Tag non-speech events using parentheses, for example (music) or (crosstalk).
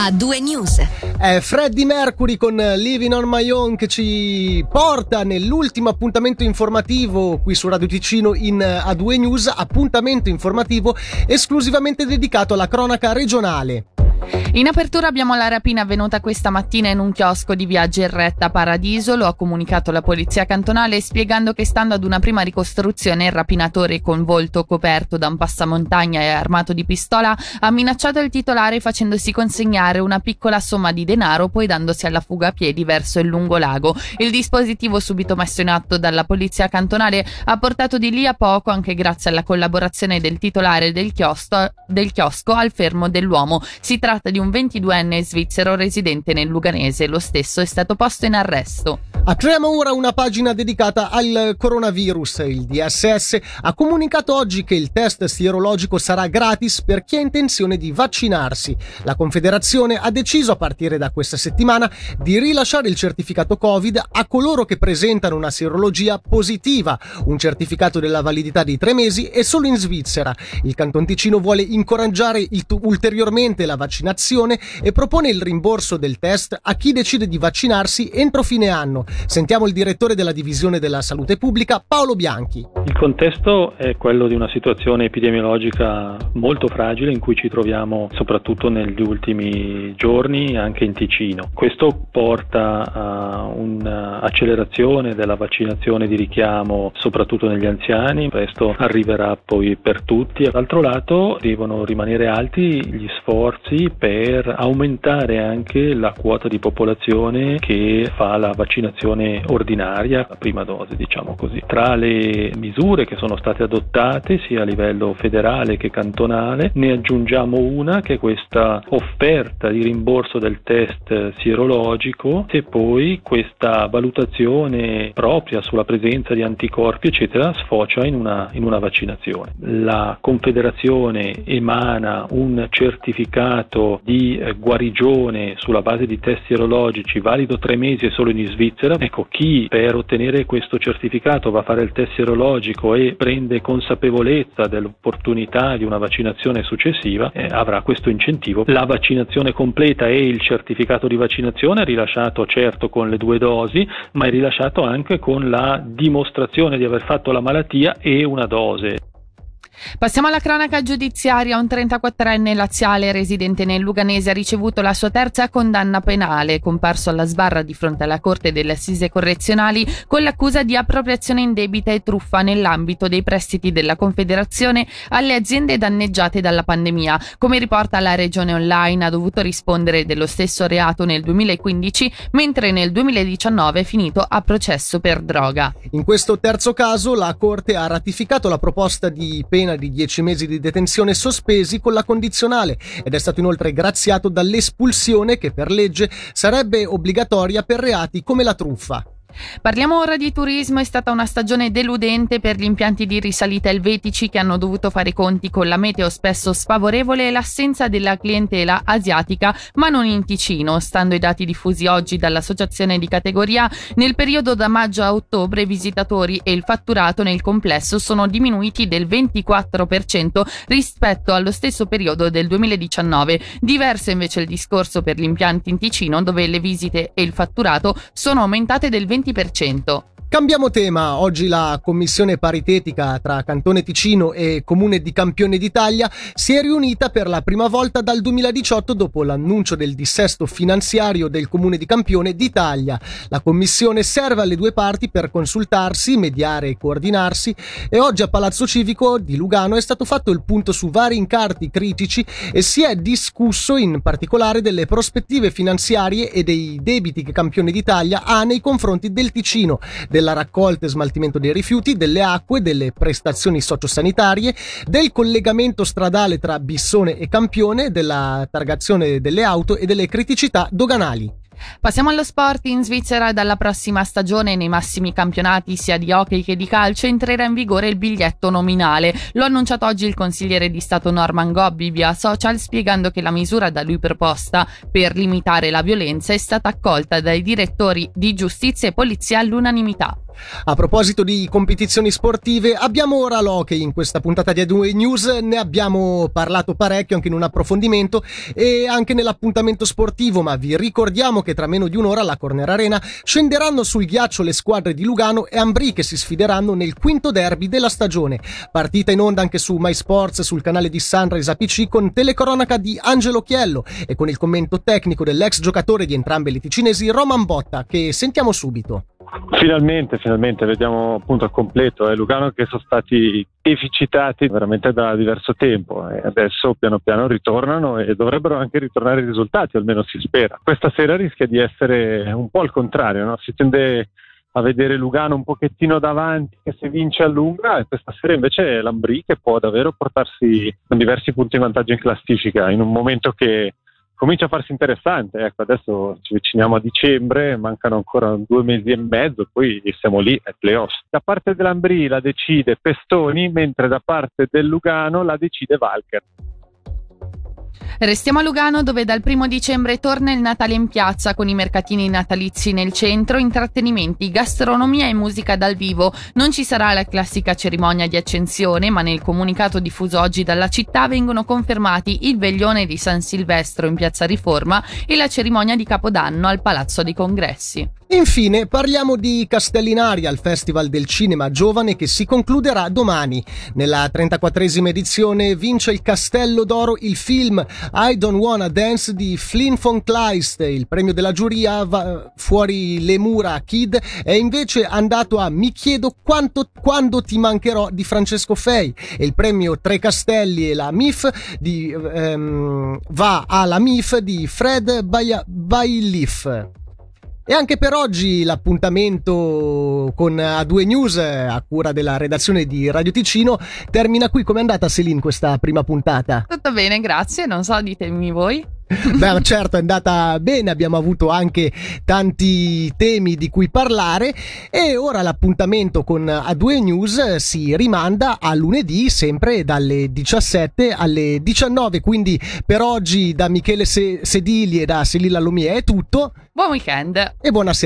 a due news. È Freddie Mercury con Living on My Own che ci porta nell'ultimo appuntamento informativo qui su Radio Ticino in A2 News, appuntamento informativo esclusivamente dedicato alla cronaca regionale. In apertura abbiamo la rapina avvenuta questa mattina in un chiosco di via Gerretta Paradiso, lo ha comunicato la polizia cantonale spiegando che stando ad una prima ricostruzione il rapinatore con volto coperto da un passamontagna e armato di pistola ha minacciato il titolare facendosi consegnare una piccola somma di denaro poi dandosi alla fuga a piedi verso il lungolago. Il dispositivo subito messo in atto dalla polizia cantonale ha portato di lì a poco anche grazie alla collaborazione del titolare del chiosco, del chiosco al fermo dell'uomo. Si tratta tratta di un 22enne svizzero residente nel Luganese. Lo stesso è stato posto in arresto. Apriamo ora una pagina dedicata al coronavirus. Il DSS ha comunicato oggi che il test sierologico sarà gratis per chi ha intenzione di vaccinarsi. La Confederazione ha deciso a partire da questa settimana di rilasciare il certificato Covid a coloro che presentano una sierologia positiva, un certificato della validità di tre mesi e solo in Svizzera. Il Canton Ticino vuole incoraggiare ulteriormente la vaccinazione e propone il rimborso del test a chi decide di vaccinarsi entro fine anno Sentiamo il direttore della divisione della salute pubblica, Paolo Bianchi. Il contesto è quello di una situazione epidemiologica molto fragile in cui ci troviamo soprattutto negli ultimi giorni anche in Ticino. Questo porta a un'accelerazione della vaccinazione di richiamo soprattutto negli anziani, presto arriverà poi per tutti. D'altro lato devono rimanere alti gli sforzi per aumentare anche la quota di popolazione che fa la vaccinazione ordinaria, la prima dose diciamo così. Tra le misure che sono state adottate sia a livello federale che cantonale ne aggiungiamo una che è questa offerta di rimborso del test sierologico e poi questa valutazione propria sulla presenza di anticorpi eccetera sfocia in una, in una vaccinazione. La Confederazione emana un certificato di eh, guarigione sulla base di test sierologici valido tre mesi e solo in Svizzera Ecco, chi per ottenere questo certificato va a fare il test serologico e prende consapevolezza dell'opportunità di una vaccinazione successiva eh, avrà questo incentivo. La vaccinazione completa e il certificato di vaccinazione rilasciato certo con le due dosi, ma è rilasciato anche con la dimostrazione di aver fatto la malattia e una dose. Passiamo alla cronaca giudiziaria. Un 34enne laziale residente nel Luganese ha ricevuto la sua terza condanna penale, comparso alla sbarra di fronte alla Corte delle Assise Correzionali con l'accusa di appropriazione indebita e truffa nell'ambito dei prestiti della Confederazione alle aziende danneggiate dalla pandemia. Come riporta la Regione Online, ha dovuto rispondere dello stesso reato nel 2015, mentre nel 2019 è finito a processo per droga. In questo terzo caso la Corte ha ratificato la proposta di pena pena di 10 mesi di detenzione sospesi con la condizionale ed è stato inoltre graziato dall'espulsione che per legge sarebbe obbligatoria per reati come la truffa. Parliamo ora di turismo, è stata una stagione deludente per gli impianti di risalita elvetici che hanno dovuto fare conti con la meteo spesso sfavorevole e l'assenza della clientela asiatica, ma non in Ticino. Stando ai dati diffusi oggi dall'associazione di categoria, nel periodo da maggio a ottobre i visitatori e il fatturato nel complesso sono diminuiti del 24% rispetto allo stesso periodo del 2019. Diverso invece il discorso per gli impianti in Ticino dove le visite e il fatturato sono aumentate del 20%. 20%. Cambiamo tema, oggi la commissione paritetica tra Cantone Ticino e Comune di Campione d'Italia si è riunita per la prima volta dal 2018 dopo l'annuncio del dissesto finanziario del Comune di Campione d'Italia. La commissione serve alle due parti per consultarsi, mediare e coordinarsi e oggi a Palazzo Civico di Lugano è stato fatto il punto su vari incarti critici e si è discusso in particolare delle prospettive finanziarie e dei debiti che Campione d'Italia ha nei confronti del Ticino della raccolta e smaltimento dei rifiuti, delle acque, delle prestazioni sociosanitarie, del collegamento stradale tra Bissone e Campione, della targazione delle auto e delle criticità doganali. Passiamo allo sport. In Svizzera dalla prossima stagione nei massimi campionati sia di hockey che di calcio entrerà in vigore il biglietto nominale. Lo ha annunciato oggi il consigliere di Stato Norman Gobbi via social spiegando che la misura da lui proposta per limitare la violenza è stata accolta dai direttori di giustizia e polizia all'unanimità. A proposito di competizioni sportive, abbiamo ora l'hockey in questa puntata di A2 News, ne abbiamo parlato parecchio anche in un approfondimento e anche nell'appuntamento sportivo, ma vi ricordiamo che tra meno di un'ora alla Corner Arena scenderanno sul ghiaccio le squadre di Lugano e Ambri che si sfideranno nel quinto derby della stagione. Partita in onda anche su MySports sul canale di Sunrise APC con telecronaca di Angelo Chiello e con il commento tecnico dell'ex giocatore di entrambe le ticinesi Roman Botta che sentiamo subito. Finalmente, finalmente vediamo appunto al completo eh, Lugano che sono stati deficitati veramente da diverso tempo e adesso piano piano ritornano e dovrebbero anche ritornare i risultati, almeno si spera. Questa sera rischia di essere un po' al contrario, no? si tende a vedere Lugano un pochettino davanti che se vince allunga e questa sera invece è l'Ambri che può davvero portarsi con diversi punti in vantaggio in classifica in un momento che comincia a farsi interessante. Ecco, adesso ci avviciniamo a dicembre, mancano ancora due mesi e mezzo, poi siamo lì ai playoff. Da parte dell'Ambri la decide Pestoni, mentre da parte del Lugano la decide Valker. Restiamo a Lugano dove dal primo dicembre torna il Natale in piazza con i mercatini natalizi nel centro, intrattenimenti, gastronomia e musica dal vivo. Non ci sarà la classica cerimonia di accensione, ma nel comunicato diffuso oggi dalla città vengono confermati il veglione di San Silvestro in piazza Riforma e la cerimonia di Capodanno al Palazzo dei Congressi. Infine parliamo di Castellinaria, il Festival del Cinema Giovane che si concluderà domani. Nella 34esima edizione vince il Castello d'Oro il film I Don't Wanna Dance di Flynn von Kleist. Il premio della giuria va fuori le mura Kid è invece andato a Mi chiedo quanto, quando ti mancherò di Francesco Fei e il premio Tre Castelli e la MIF di, ehm, va alla MIF di Fred Bailif. E anche per oggi l'appuntamento con A2 News a cura della redazione di Radio Ticino termina qui. Com'è andata Celine questa prima puntata? Tutto bene, grazie. Non so, ditemi voi. (laughs) Beh, certo, è andata bene, abbiamo avuto anche tanti temi di cui parlare e ora l'appuntamento con A2 News si rimanda a lunedì sempre dalle 17 alle 19, quindi per oggi da Michele Sedili e da Selilla Lomie è tutto. Buon weekend e buonasera.